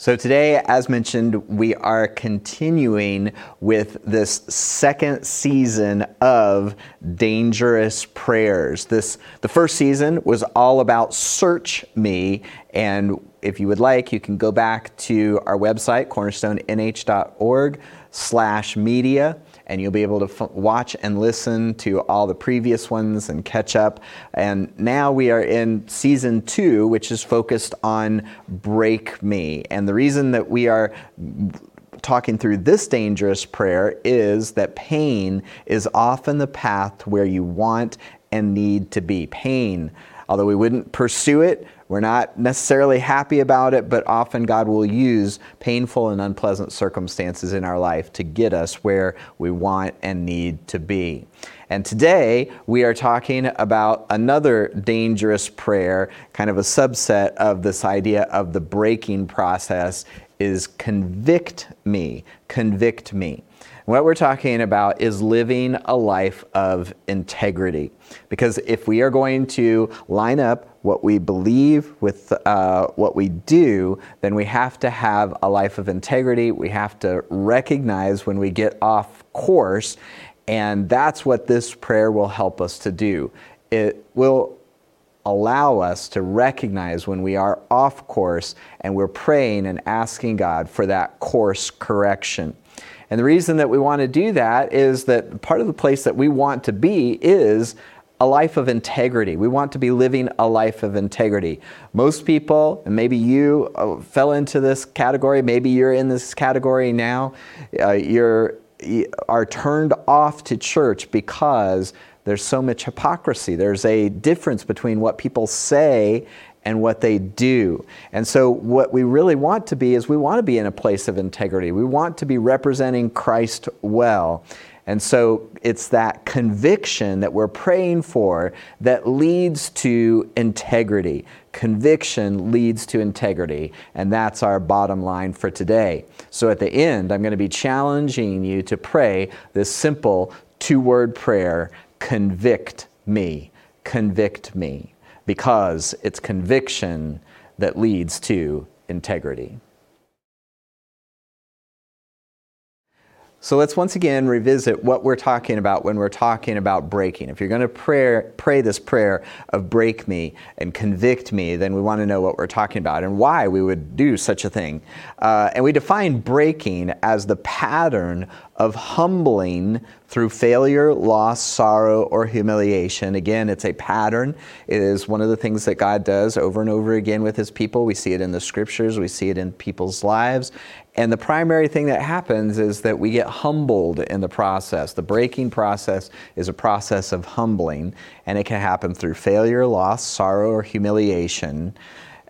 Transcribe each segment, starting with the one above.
So, today, as mentioned, we are continuing with this second season of Dangerous Prayers. This, the first season was all about Search Me, and if you would like, you can go back to our website, cornerstoneh.org slash media and you'll be able to f- watch and listen to all the previous ones and catch up. And now we are in season two, which is focused on Break Me. And the reason that we are talking through this dangerous prayer is that pain is often the path where you want and need to be. Pain, although we wouldn't pursue it, we're not necessarily happy about it, but often God will use painful and unpleasant circumstances in our life to get us where we want and need to be. And today we are talking about another dangerous prayer, kind of a subset of this idea of the breaking process is convict me, convict me. What we're talking about is living a life of integrity. Because if we are going to line up what we believe with uh, what we do, then we have to have a life of integrity. We have to recognize when we get off course, and that's what this prayer will help us to do. It will allow us to recognize when we are off course and we're praying and asking God for that course correction. And the reason that we want to do that is that part of the place that we want to be is a life of integrity. We want to be living a life of integrity. Most people, and maybe you uh, fell into this category, maybe you're in this category now, uh, you're, you are turned off to church because there's so much hypocrisy. There's a difference between what people say and what they do. And so, what we really want to be is we want to be in a place of integrity. We want to be representing Christ well. And so, it's that conviction that we're praying for that leads to integrity. Conviction leads to integrity. And that's our bottom line for today. So, at the end, I'm going to be challenging you to pray this simple two word prayer convict me. Convict me because it's conviction that leads to integrity. So let's once again revisit what we're talking about when we're talking about breaking. If you're going to pray, pray this prayer of break me and convict me, then we want to know what we're talking about and why we would do such a thing. Uh, and we define breaking as the pattern of humbling through failure, loss, sorrow, or humiliation. Again, it's a pattern. It is one of the things that God does over and over again with his people. We see it in the scriptures, we see it in people's lives. And the primary thing that happens is that we get humbled in the process. The breaking process is a process of humbling, and it can happen through failure, loss, sorrow, or humiliation.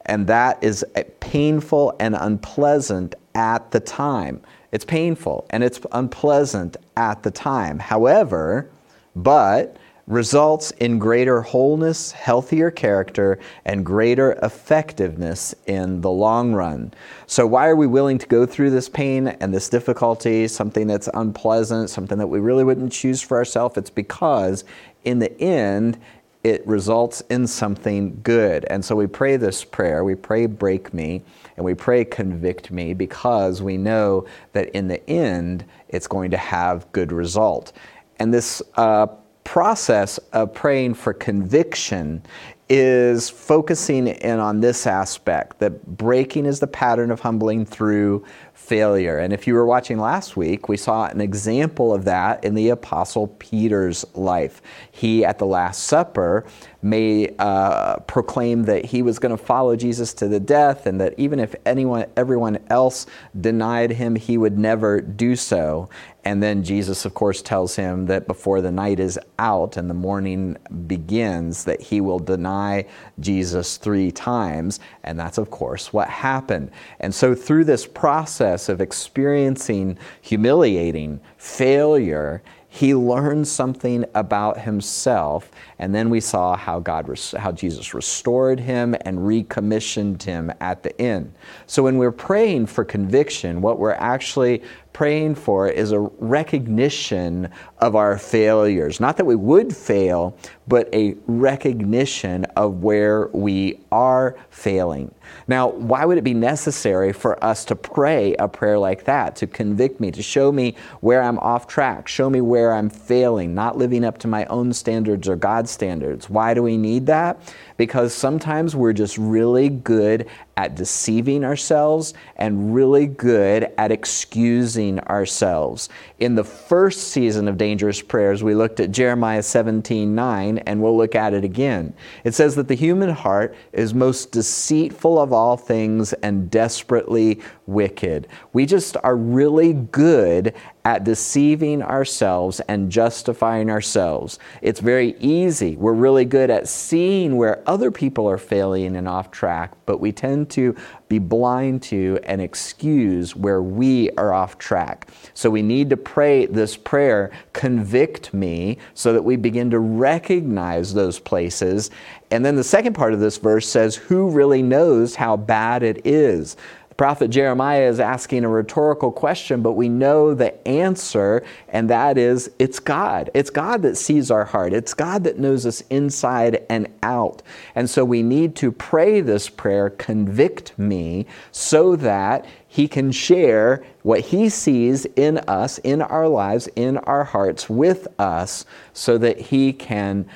And that is painful and unpleasant at the time. It's painful and it's unpleasant at the time. However, but results in greater wholeness, healthier character, and greater effectiveness in the long run. So, why are we willing to go through this pain and this difficulty, something that's unpleasant, something that we really wouldn't choose for ourselves? It's because in the end, it results in something good. And so we pray this prayer, we pray, break me, and we pray, convict me, because we know that in the end, it's going to have good result. And this uh, process of praying for conviction is focusing in on this aspect that breaking is the pattern of humbling through failure. And if you were watching last week, we saw an example of that in the Apostle Peter's life. He, at the Last Supper, may uh, proclaim that he was going to follow Jesus to the death, and that even if anyone, everyone else denied him, he would never do so. And then Jesus, of course, tells him that before the night is out and the morning begins, that he will deny Jesus three times. And that's, of course, what happened. And so, through this process of experiencing humiliating failure, he learned something about himself and then we saw how god how jesus restored him and recommissioned him at the end. So when we're praying for conviction what we're actually praying for is a recognition of our failures. Not that we would fail, but a recognition of where we are failing. Now, why would it be necessary for us to pray a prayer like that, to convict me, to show me where I'm off track, show me where I'm failing, not living up to my own standards or God's standards? Why do we need that? Because sometimes we're just really good at deceiving ourselves and really good at excusing ourselves. In the first season of Dangerous Prayers, we looked at Jeremiah 17 9, and we'll look at it again. It says that the human heart is most deceitful of all things and desperately wicked. We just are really good at deceiving ourselves and justifying ourselves. It's very easy. We're really good at seeing where other people are failing and off track, but we tend to be blind to and excuse where we are off track. So we need to pray this prayer, convict me, so that we begin to recognize those places. And then the second part of this verse says, Who really knows how bad it is? Prophet Jeremiah is asking a rhetorical question, but we know the answer, and that is it's God. It's God that sees our heart, it's God that knows us inside and out. And so we need to pray this prayer, convict me, so that he can share what he sees in us, in our lives, in our hearts with us, so that he can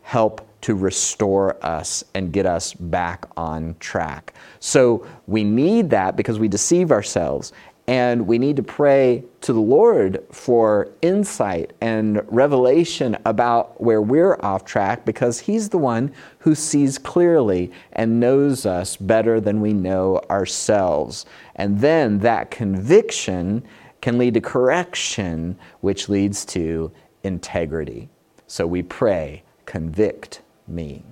help to restore us and get us back on track. So we need that because we deceive ourselves. And we need to pray to the Lord for insight and revelation about where we're off track because He's the one who sees clearly and knows us better than we know ourselves. And then that conviction can lead to correction, which leads to integrity. So we pray, convict me.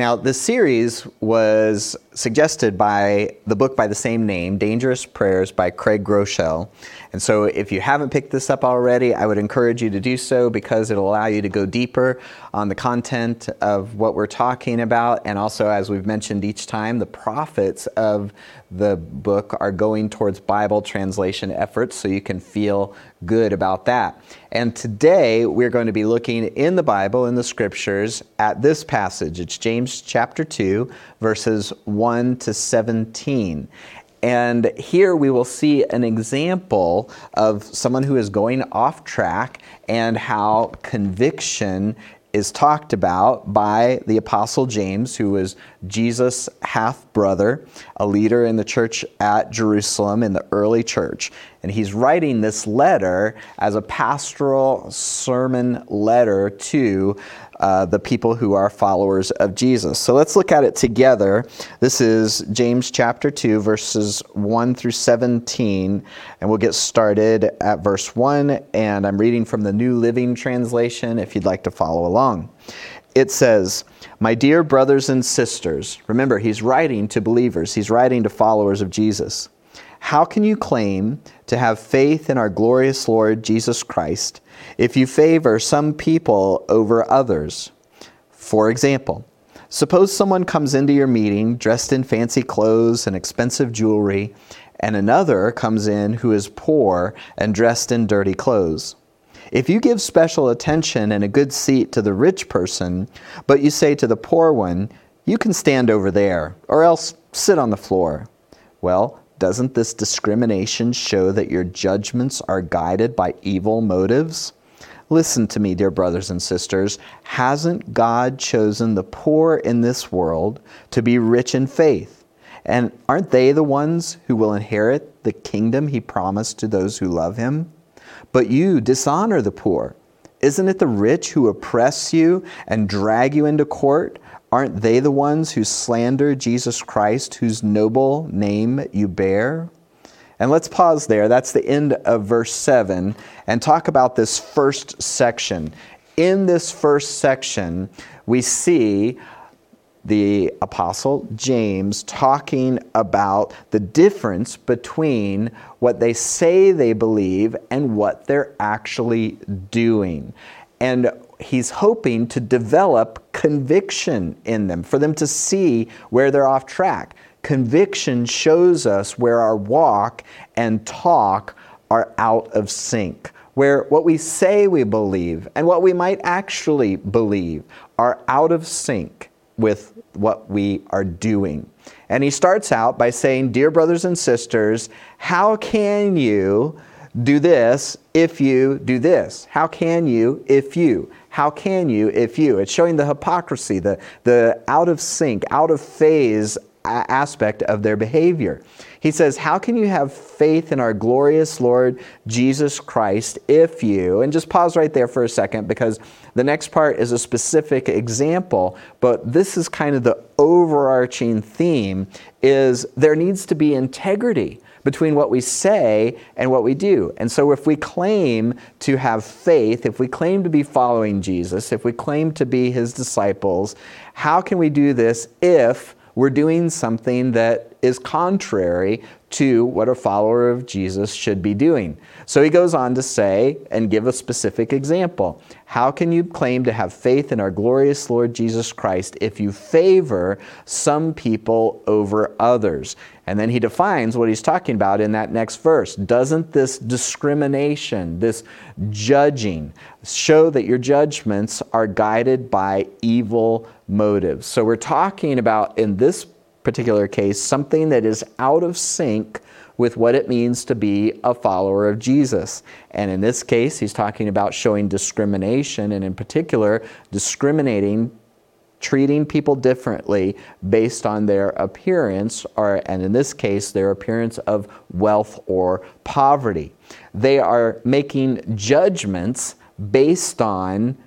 Now, this series was suggested by the book by the same name, Dangerous Prayers by Craig Groeschel. And so, if you haven't picked this up already, I would encourage you to do so because it'll allow you to go deeper on the content of what we're talking about. And also, as we've mentioned each time, the profits of the book are going towards Bible translation efforts, so you can feel good about that. And today, we're going to be looking in the Bible, in the scriptures, at this passage. It's James chapter 2, verses 1 to 17. And here we will see an example of someone who is going off track and how conviction is talked about by the Apostle James, who was Jesus' half brother, a leader in the church at Jerusalem in the early church. And he's writing this letter as a pastoral sermon letter to uh, the people who are followers of Jesus. So let's look at it together. This is James chapter 2, verses 1 through 17, and we'll get started at verse 1. And I'm reading from the New Living Translation if you'd like to follow along. It says, My dear brothers and sisters, remember, he's writing to believers, he's writing to followers of Jesus. How can you claim to have faith in our glorious Lord Jesus Christ if you favor some people over others? For example, suppose someone comes into your meeting dressed in fancy clothes and expensive jewelry, and another comes in who is poor and dressed in dirty clothes. If you give special attention and a good seat to the rich person, but you say to the poor one, You can stand over there, or else sit on the floor, well, doesn't this discrimination show that your judgments are guided by evil motives? Listen to me, dear brothers and sisters. Hasn't God chosen the poor in this world to be rich in faith? And aren't they the ones who will inherit the kingdom he promised to those who love him? But you dishonor the poor. Isn't it the rich who oppress you and drag you into court? Aren't they the ones who slander Jesus Christ, whose noble name you bear? And let's pause there. That's the end of verse 7 and talk about this first section. In this first section, we see the apostle James talking about the difference between what they say they believe and what they're actually doing. And he's hoping to develop conviction in them, for them to see where they're off track. Conviction shows us where our walk and talk are out of sync, where what we say we believe and what we might actually believe are out of sync with what we are doing. And he starts out by saying, Dear brothers and sisters, how can you do this if you do this? How can you if you? How can you if you? It's showing the hypocrisy, the, the out of sync, out of phase aspect of their behavior. He says, How can you have faith in our glorious Lord Jesus Christ if you, and just pause right there for a second because the next part is a specific example, but this is kind of the overarching theme is there needs to be integrity between what we say and what we do. And so, if we claim to have faith, if we claim to be following Jesus, if we claim to be his disciples, how can we do this if we're doing something that is contrary to what a follower of Jesus should be doing. So he goes on to say and give a specific example. How can you claim to have faith in our glorious Lord Jesus Christ if you favor some people over others? And then he defines what he's talking about in that next verse. Doesn't this discrimination, this judging, show that your judgments are guided by evil motives? So we're talking about in this particular case something that is out of sync with what it means to be a follower of Jesus. And in this case, he's talking about showing discrimination, and in particular, discriminating, treating people differently based on their appearance, or, and in this case, their appearance of wealth or poverty. They are making judgments based on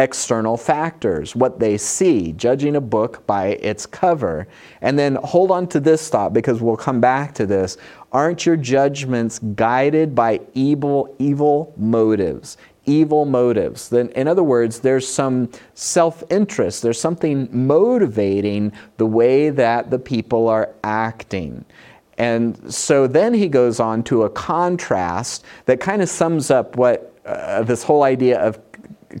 external factors, what they see, judging a book by its cover. And then hold on to this thought because we'll come back to this. Aren't your judgments guided by evil, evil motives? Evil motives. Then, in other words, there's some self interest, there's something motivating the way that the people are acting. And so then he goes on to a contrast that kind of sums up what uh, this whole idea of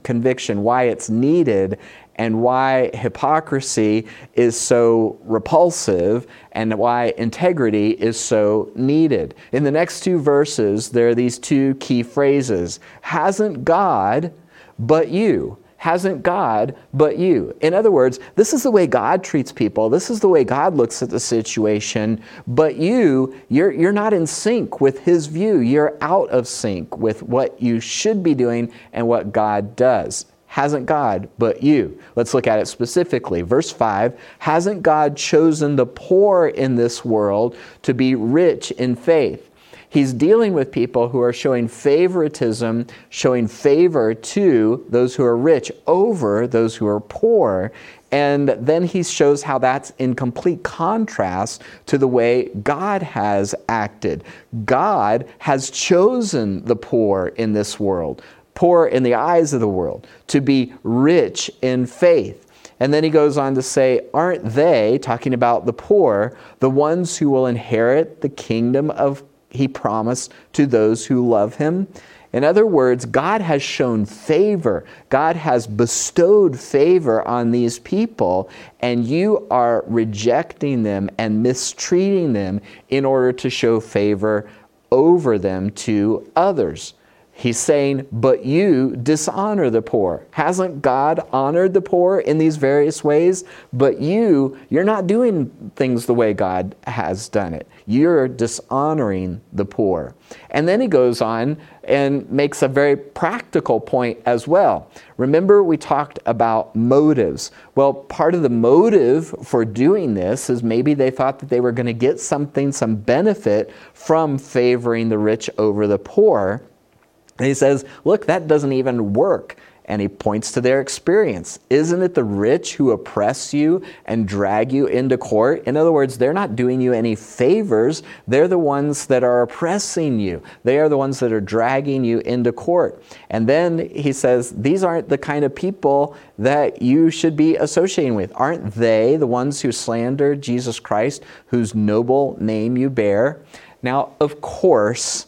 conviction, why it's needed, and why hypocrisy is so repulsive and why integrity is so needed. In the next two verses, there are these two key phrases Hasn't God, but you hasn't God but you. In other words, this is the way God treats people. This is the way God looks at the situation. But you, you're, you're not in sync with His view. You're out of sync with what you should be doing and what God does. Hasn't God but you? Let's look at it specifically. Verse 5 Hasn't God chosen the poor in this world to be rich in faith? He's dealing with people who are showing favoritism, showing favor to those who are rich over those who are poor. And then he shows how that's in complete contrast to the way God has acted. God has chosen the poor in this world, poor in the eyes of the world, to be rich in faith. And then he goes on to say, Aren't they, talking about the poor, the ones who will inherit the kingdom of he promised to those who love him. In other words, God has shown favor. God has bestowed favor on these people, and you are rejecting them and mistreating them in order to show favor over them to others. He's saying, but you dishonor the poor. Hasn't God honored the poor in these various ways? But you, you're not doing things the way God has done it. You're dishonoring the poor. And then he goes on and makes a very practical point as well. Remember, we talked about motives. Well, part of the motive for doing this is maybe they thought that they were going to get something, some benefit from favoring the rich over the poor. He says, Look, that doesn't even work. And he points to their experience. Isn't it the rich who oppress you and drag you into court? In other words, they're not doing you any favors. They're the ones that are oppressing you. They are the ones that are dragging you into court. And then he says, These aren't the kind of people that you should be associating with. Aren't they the ones who slander Jesus Christ, whose noble name you bear? Now, of course,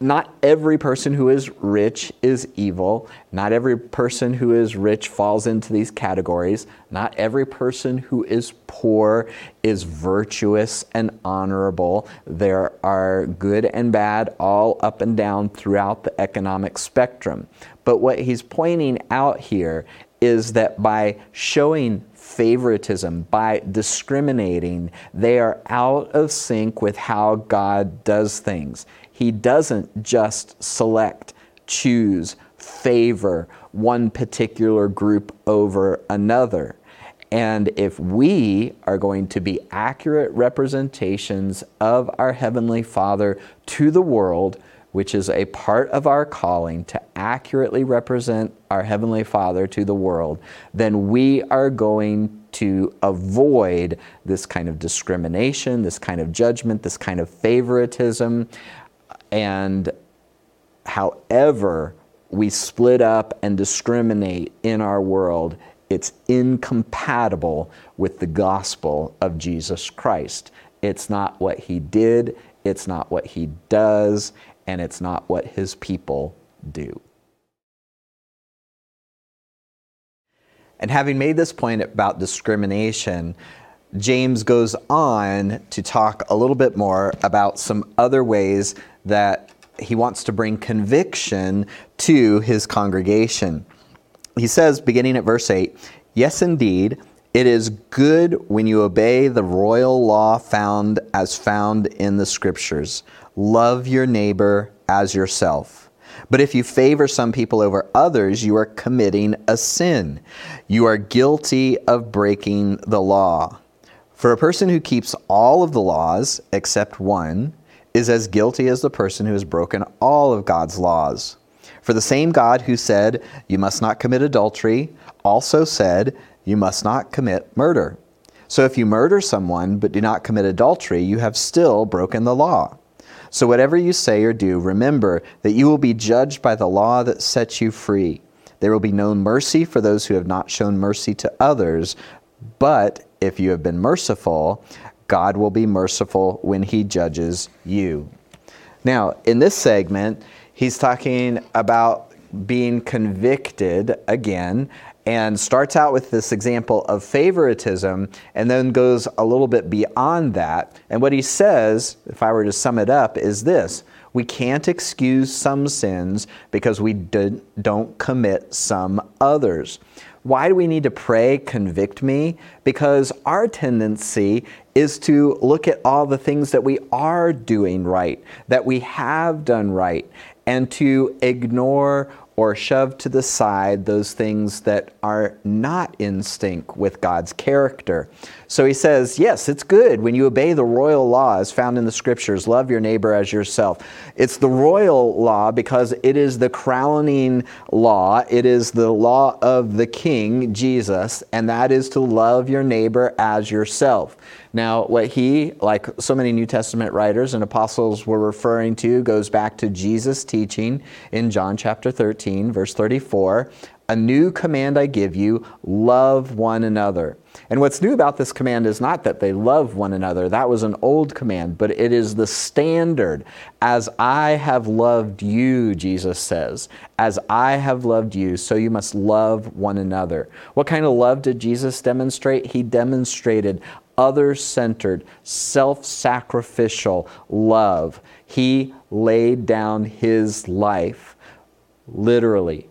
not every person who is rich is evil. Not every person who is rich falls into these categories. Not every person who is poor is virtuous and honorable. There are good and bad all up and down throughout the economic spectrum. But what he's pointing out here is that by showing favoritism, by discriminating, they are out of sync with how God does things. He doesn't just select, choose, favor one particular group over another. And if we are going to be accurate representations of our Heavenly Father to the world, which is a part of our calling to accurately represent our Heavenly Father to the world, then we are going to avoid this kind of discrimination, this kind of judgment, this kind of favoritism. And however we split up and discriminate in our world, it's incompatible with the gospel of Jesus Christ. It's not what he did, it's not what he does, and it's not what his people do. And having made this point about discrimination, James goes on to talk a little bit more about some other ways that he wants to bring conviction to his congregation. He says, beginning at verse 8, Yes, indeed, it is good when you obey the royal law found as found in the scriptures. Love your neighbor as yourself. But if you favor some people over others, you are committing a sin. You are guilty of breaking the law. For a person who keeps all of the laws except one is as guilty as the person who has broken all of God's laws. For the same God who said, You must not commit adultery, also said, You must not commit murder. So if you murder someone but do not commit adultery, you have still broken the law. So whatever you say or do, remember that you will be judged by the law that sets you free. There will be no mercy for those who have not shown mercy to others, but if you have been merciful, God will be merciful when he judges you. Now, in this segment, he's talking about being convicted again and starts out with this example of favoritism and then goes a little bit beyond that. And what he says, if I were to sum it up, is this we can't excuse some sins because we don't commit some others. Why do we need to pray, convict me? Because our tendency is to look at all the things that we are doing right, that we have done right, and to ignore or shove to the side those things that are not in sync with God's character. So he says, yes, it's good when you obey the royal laws found in the scriptures. Love your neighbor as yourself. It's the royal law because it is the crowning law. It is the law of the king, Jesus, and that is to love your neighbor as yourself. Now, what he, like so many New Testament writers and apostles were referring to, goes back to Jesus' teaching in John chapter 13, verse 34. A new command I give you love one another. And what's new about this command is not that they love one another, that was an old command, but it is the standard. As I have loved you, Jesus says, as I have loved you, so you must love one another. What kind of love did Jesus demonstrate? He demonstrated other centered, self sacrificial love. He laid down his life, literally,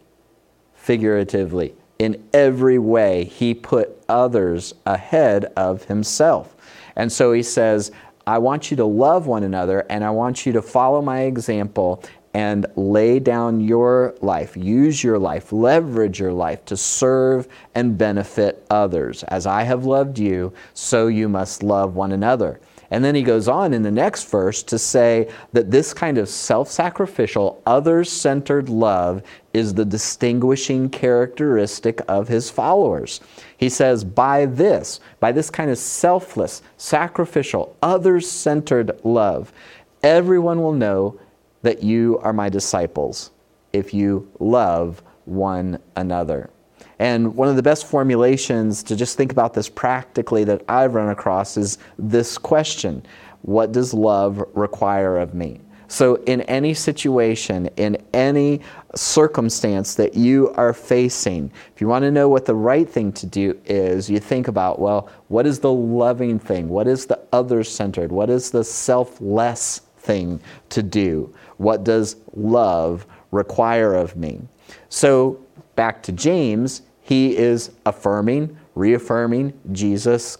figuratively, in every way. He put others ahead of himself. And so he says, I want you to love one another and I want you to follow my example and lay down your life, use your life, leverage your life to serve and benefit others. As I have loved you, so you must love one another. And then he goes on in the next verse to say that this kind of self sacrificial, others centered love is the distinguishing characteristic of his followers. He says, by this, by this kind of selfless, sacrificial, others centered love, everyone will know that you are my disciples if you love one another. And one of the best formulations to just think about this practically that I've run across is this question What does love require of me? So, in any situation, in any circumstance that you are facing, if you want to know what the right thing to do is, you think about, well, what is the loving thing? What is the other centered? What is the selfless thing to do? What does love require of me? So, back to James, he is affirming, reaffirming Jesus'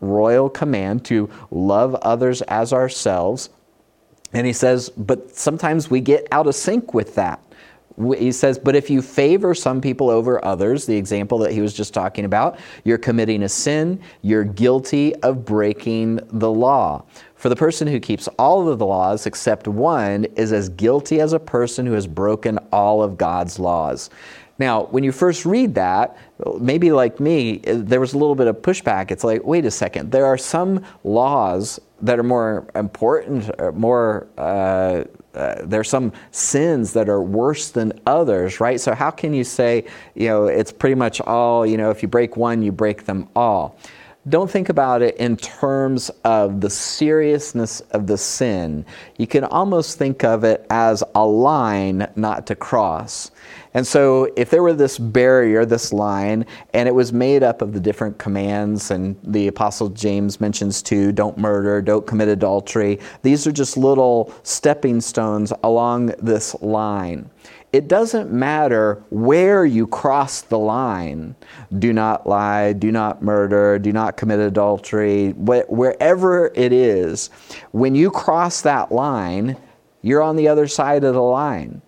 royal command to love others as ourselves. And he says, but sometimes we get out of sync with that. He says, but if you favor some people over others, the example that he was just talking about, you're committing a sin, you're guilty of breaking the law. For the person who keeps all of the laws except one is as guilty as a person who has broken all of God's laws. Now, when you first read that, maybe like me, there was a little bit of pushback. It's like, wait a second, there are some laws that are more important, more. Uh, uh, there's some sins that are worse than others, right? So how can you say, you know, it's pretty much all, you know, if you break one, you break them all? Don't think about it in terms of the seriousness of the sin. You can almost think of it as a line not to cross. And so, if there were this barrier, this line, and it was made up of the different commands, and the Apostle James mentions too don't murder, don't commit adultery, these are just little stepping stones along this line it doesn't matter where you cross the line. Do not lie, do not murder, do not commit adultery, wherever it is. When you cross that line, you're on the other side of the line.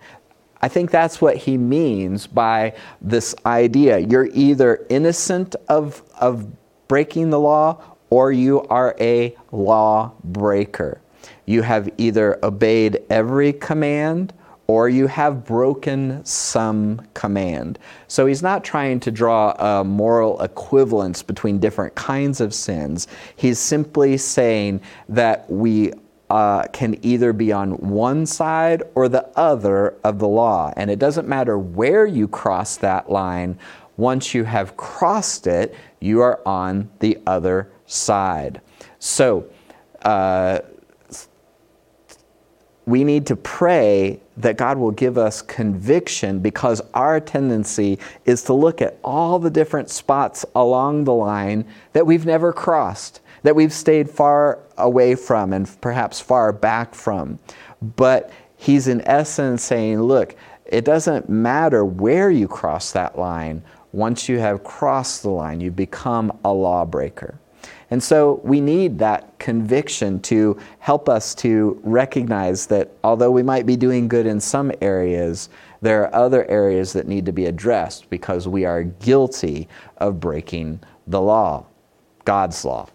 I think that's what he means by this idea. You're either innocent of, of breaking the law or you are a law breaker. You have either obeyed every command or you have broken some command. So he's not trying to draw a moral equivalence between different kinds of sins. He's simply saying that we uh, can either be on one side or the other of the law. And it doesn't matter where you cross that line, once you have crossed it, you are on the other side. So, uh, we need to pray that God will give us conviction because our tendency is to look at all the different spots along the line that we've never crossed, that we've stayed far away from and perhaps far back from. But he's in essence saying, look, it doesn't matter where you cross that line. Once you have crossed the line, you become a lawbreaker. And so we need that conviction to help us to recognize that although we might be doing good in some areas, there are other areas that need to be addressed because we are guilty of breaking the law, God's law.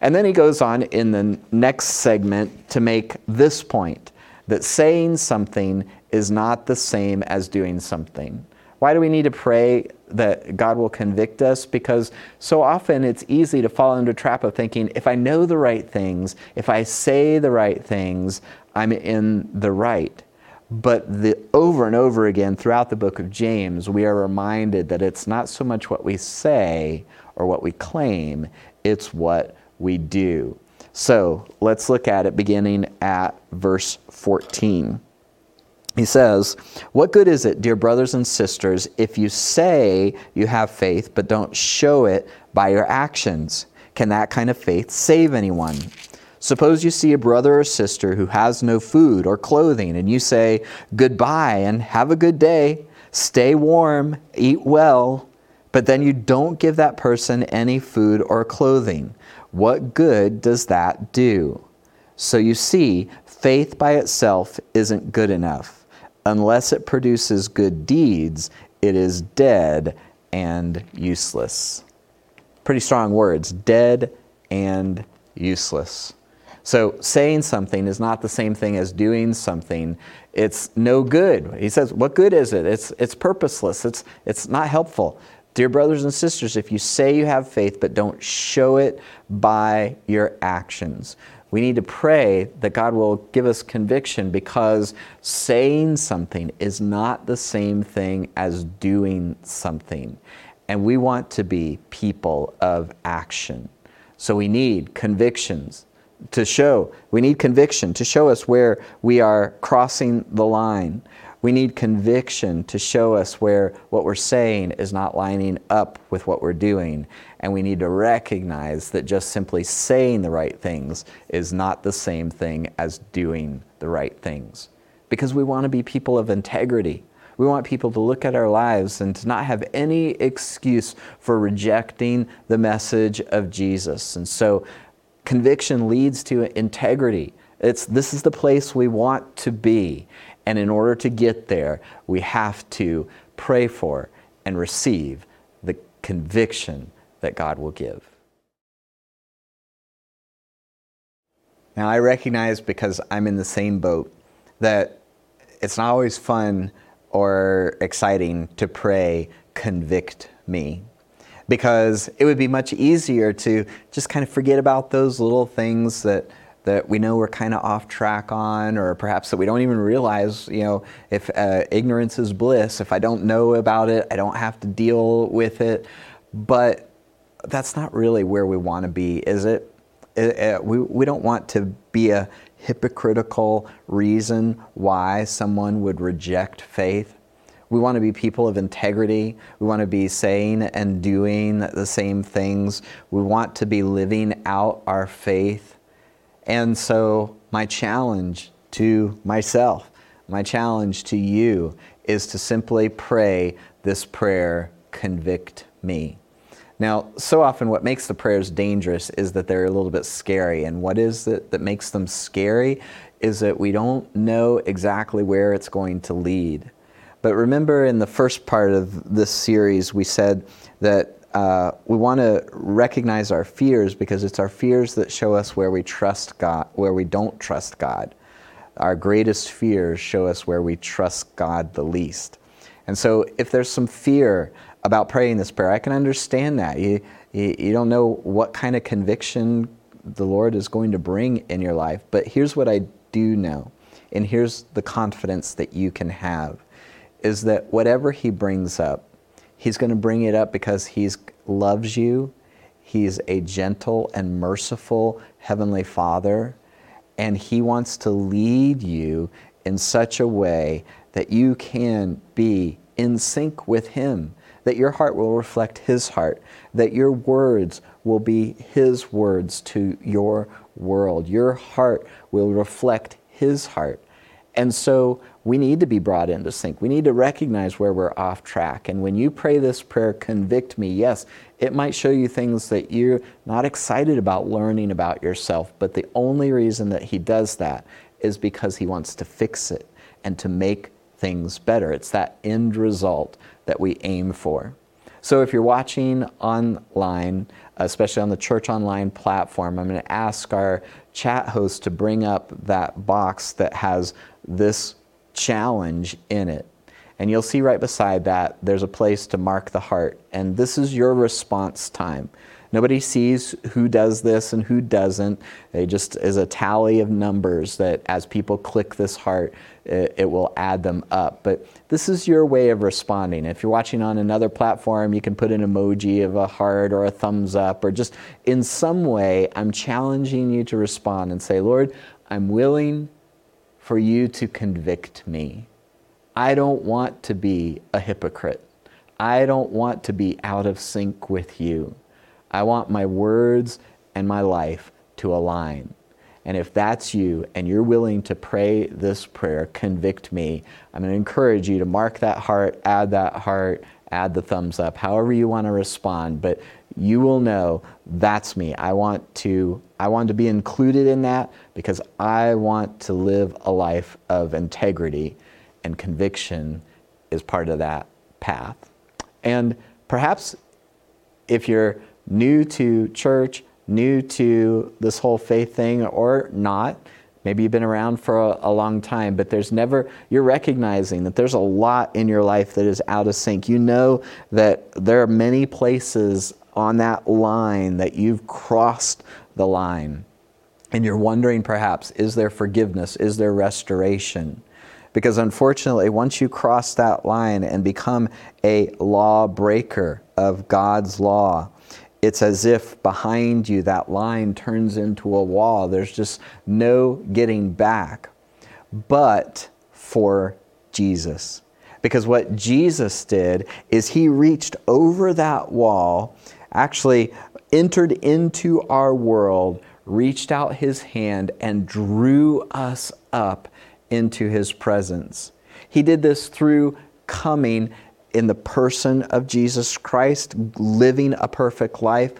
And then he goes on in the next segment to make this point that saying something is not the same as doing something. Why do we need to pray that God will convict us? Because so often it's easy to fall into a trap of thinking, if I know the right things, if I say the right things, I'm in the right. But the, over and over again throughout the book of James, we are reminded that it's not so much what we say or what we claim, it's what we do. So let's look at it beginning at verse 14 he says, What good is it, dear brothers and sisters, if you say you have faith but don't show it by your actions? Can that kind of faith save anyone? Suppose you see a brother or sister who has no food or clothing, and you say, Goodbye and have a good day, stay warm, eat well, but then you don't give that person any food or clothing. What good does that do? So you see, faith by itself isn't good enough unless it produces good deeds, it is dead and useless. Pretty strong words dead and useless. So, saying something is not the same thing as doing something. It's no good. He says, What good is it? It's, it's purposeless, it's, it's not helpful. Dear brothers and sisters, if you say you have faith but don't show it by your actions, we need to pray that God will give us conviction because saying something is not the same thing as doing something. And we want to be people of action. So we need convictions to show. We need conviction to show us where we are crossing the line. We need conviction to show us where what we're saying is not lining up with what we're doing. And we need to recognize that just simply saying the right things is not the same thing as doing the right things. Because we want to be people of integrity. We want people to look at our lives and to not have any excuse for rejecting the message of Jesus. And so conviction leads to integrity. It's, this is the place we want to be. And in order to get there, we have to pray for and receive the conviction that God will give. Now, I recognize because I'm in the same boat that it's not always fun or exciting to pray, convict me. Because it would be much easier to just kind of forget about those little things that that we know we're kind of off track on, or perhaps that we don't even realize, you know, if uh, ignorance is bliss, if I don't know about it, I don't have to deal with it. But that's not really where we want to be, is it? it, it we, we don't want to be a hypocritical reason why someone would reject faith. We want to be people of integrity. We want to be saying and doing the same things. We want to be living out our faith and so, my challenge to myself, my challenge to you is to simply pray this prayer convict me. Now, so often what makes the prayers dangerous is that they're a little bit scary. And what is it that makes them scary is that we don't know exactly where it's going to lead. But remember in the first part of this series, we said that uh, we want to recognize our fears because it's our fears that show us where we trust God, where we don't trust God. Our greatest fears show us where we trust God the least. And so, if there's some fear about praying this prayer, I can understand that. You, you, you don't know what kind of conviction the Lord is going to bring in your life. But here's what I do know, and here's the confidence that you can have is that whatever He brings up, He's going to bring it up because He loves you. He's a gentle and merciful Heavenly Father, and He wants to lead you in such a way that you can be in sync with Him, that your heart will reflect His heart, that your words will be His words to your world. Your heart will reflect His heart. And so we need to be brought into sync. We need to recognize where we're off track. And when you pray this prayer, convict me, yes, it might show you things that you're not excited about learning about yourself, but the only reason that He does that is because He wants to fix it and to make things better. It's that end result that we aim for. So if you're watching online, especially on the Church Online platform, I'm going to ask our chat host to bring up that box that has this challenge in it. And you'll see right beside that, there's a place to mark the heart. And this is your response time. Nobody sees who does this and who doesn't. It just is a tally of numbers that as people click this heart, it, it, will add them up. But this is your way of responding. If you're watching on another platform, you can put an emoji of a heart or a thumbs up, or just in some way, I'm challenging you to respond and say, Lord, I'm willing for you to convict me. I don't want to be a hypocrite. I don't want to be out of sync with you. I want my words and my life to align. And if that's you and you're willing to pray this prayer, convict me, I'm going to encourage you to mark that heart, add that heart, add the thumbs up, however you want to respond. But you will know that's me. I want to I want to be included in that because I want to live a life of integrity and conviction is part of that path. And perhaps if you're new to church, new to this whole faith thing or not, maybe you've been around for a, a, long time, but there's never, you're recognizing that there's a lot in your life that is out of sync. You know that there are many places on that line that you've crossed the line. And you're wondering perhaps, is there forgiveness? Is there restoration? Because unfortunately, once you cross that line and become a lawbreaker of God's law, it's as if behind you that line turns into a wall. There's just no getting back. But for Jesus. Because what Jesus did is he reached over that wall, actually entered into our world, reached out his hand, and drew us up into his presence. He did this through coming in the person of Jesus Christ, living a perfect life,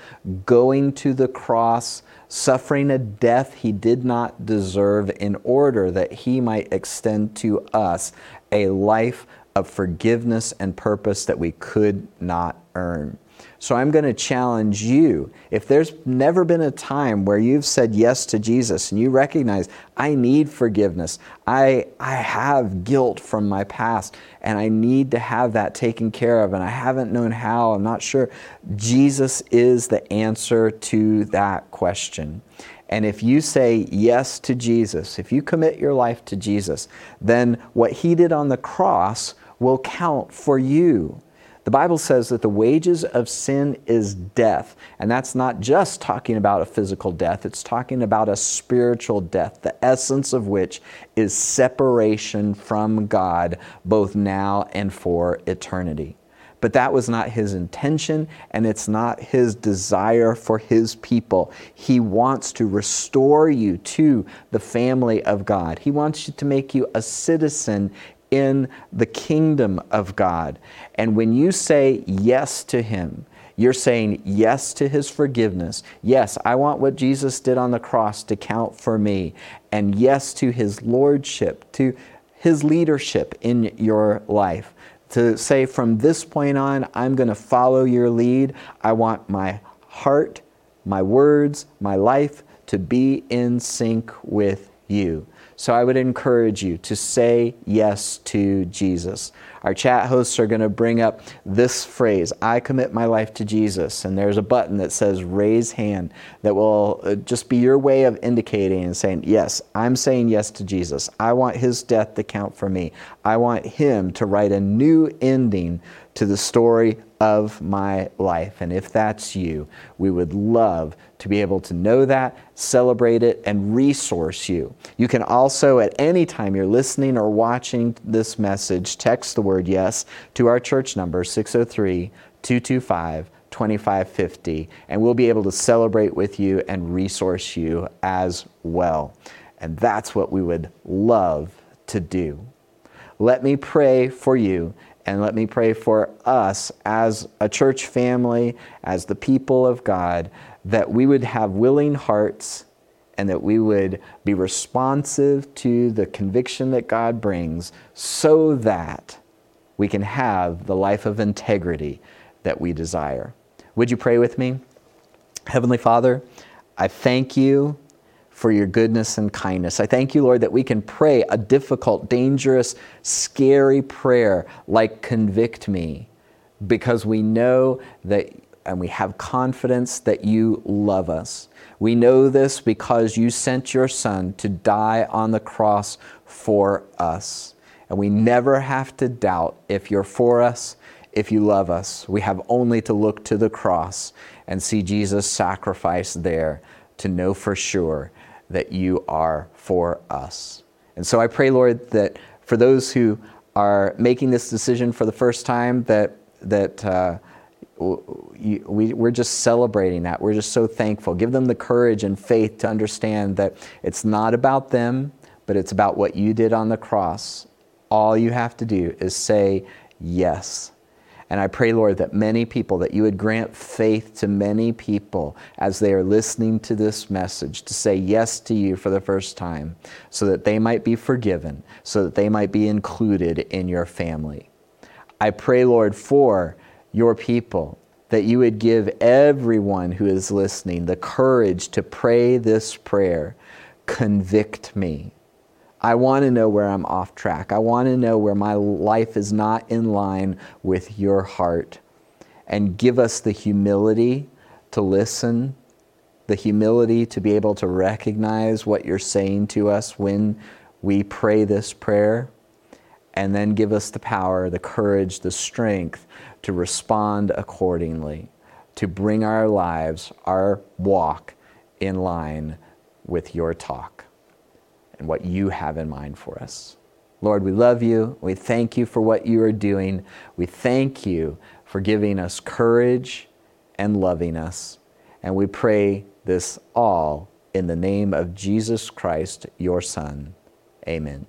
going to the cross, suffering a death he did not deserve in order that he might extend to us a life of forgiveness and purpose that we could not earn. So I'm going to challenge you. If there's never been a time where you've said yes to Jesus and you recognize, I need forgiveness, I, I have guilt from my past, and I need to have that taken care of, and I haven't known how, I'm not sure. Jesus is the answer to that question. And if you say yes to Jesus, if you commit your life to Jesus, then what he did on the cross will count for you. The Bible says that the wages of sin is death. And that's not just talking about a physical death, it's talking about a spiritual death, the essence of which is separation from God, both now and for eternity. But that was not his intention, and it's not his desire for his people. He wants to restore you to the family of God. He wants you to make you a citizen in the kingdom of God. And when you say yes to Him, you're saying yes to His forgiveness. Yes, I want what Jesus did on the cross to count for me. And yes to His lordship, to His leadership in your life. To say from this point on, I'm going to follow your lead. I want my heart, my words, my life to be in sync with you. So I would encourage you to say yes to Jesus. Our chat hosts are going to bring up this phrase, I commit my life to Jesus. And there's a button that says raise hand that will uh, just be your way of indicating and saying, Yes, I'm saying yes to Jesus. I want his death to count for me. I want him to write a new ending to the story of my life. And if that's you, we would love to be able to know that, celebrate it, and resource you. You can also, at any time you're listening or watching this message, text the word yes to our church number, 603 225 2550, and we'll be able to celebrate with you and resource you as well. And that's what we would love to do. Let me pray for you and let me pray for us as a church family, as the people of God, that we would have willing hearts and that we would be responsive to the conviction that God brings so that we can have the life of integrity that we desire. Would you pray with me? Heavenly Father, I thank you for your goodness and kindness. I thank you, Lord, that we can pray a difficult, dangerous, scary prayer like convict me because we know that and we have confidence that you love us. We know this because you sent your Son to die on the cross for us. And we never have to doubt if you're for us, if you love us. We have only to look to the cross and see Jesus' sacrifice there to know for sure that you are for us. And so I pray, Lord, that for those who are making this decision for the first time, that, that uh, we, we're just celebrating that. We're just so thankful. Give them the courage and faith to understand that it's not about them, but it's about what you did on the cross. All you have to do is say yes and I pray, Lord, that many people, that you would grant faith to many people as they are listening to this message to say yes to you for the first time, so that they might be forgiven, so that they might be included in your family. I pray, Lord, for your people, that you would give everyone who is listening the courage to pray this prayer convict me I want to know where I'm off track. I want to know where my life is not in line with your heart. And give us the humility to listen, the humility to be able to recognize what you're saying to us when we pray this prayer. And then give us the power, the courage, the strength to respond accordingly, to bring our lives, our walk, in line with your talk and what you have in mind for us. Lord, we love you. We thank you for what you are doing. We thank you for giving us courage and loving us. And we pray this all in the name of Jesus Christ, your Son. Amen.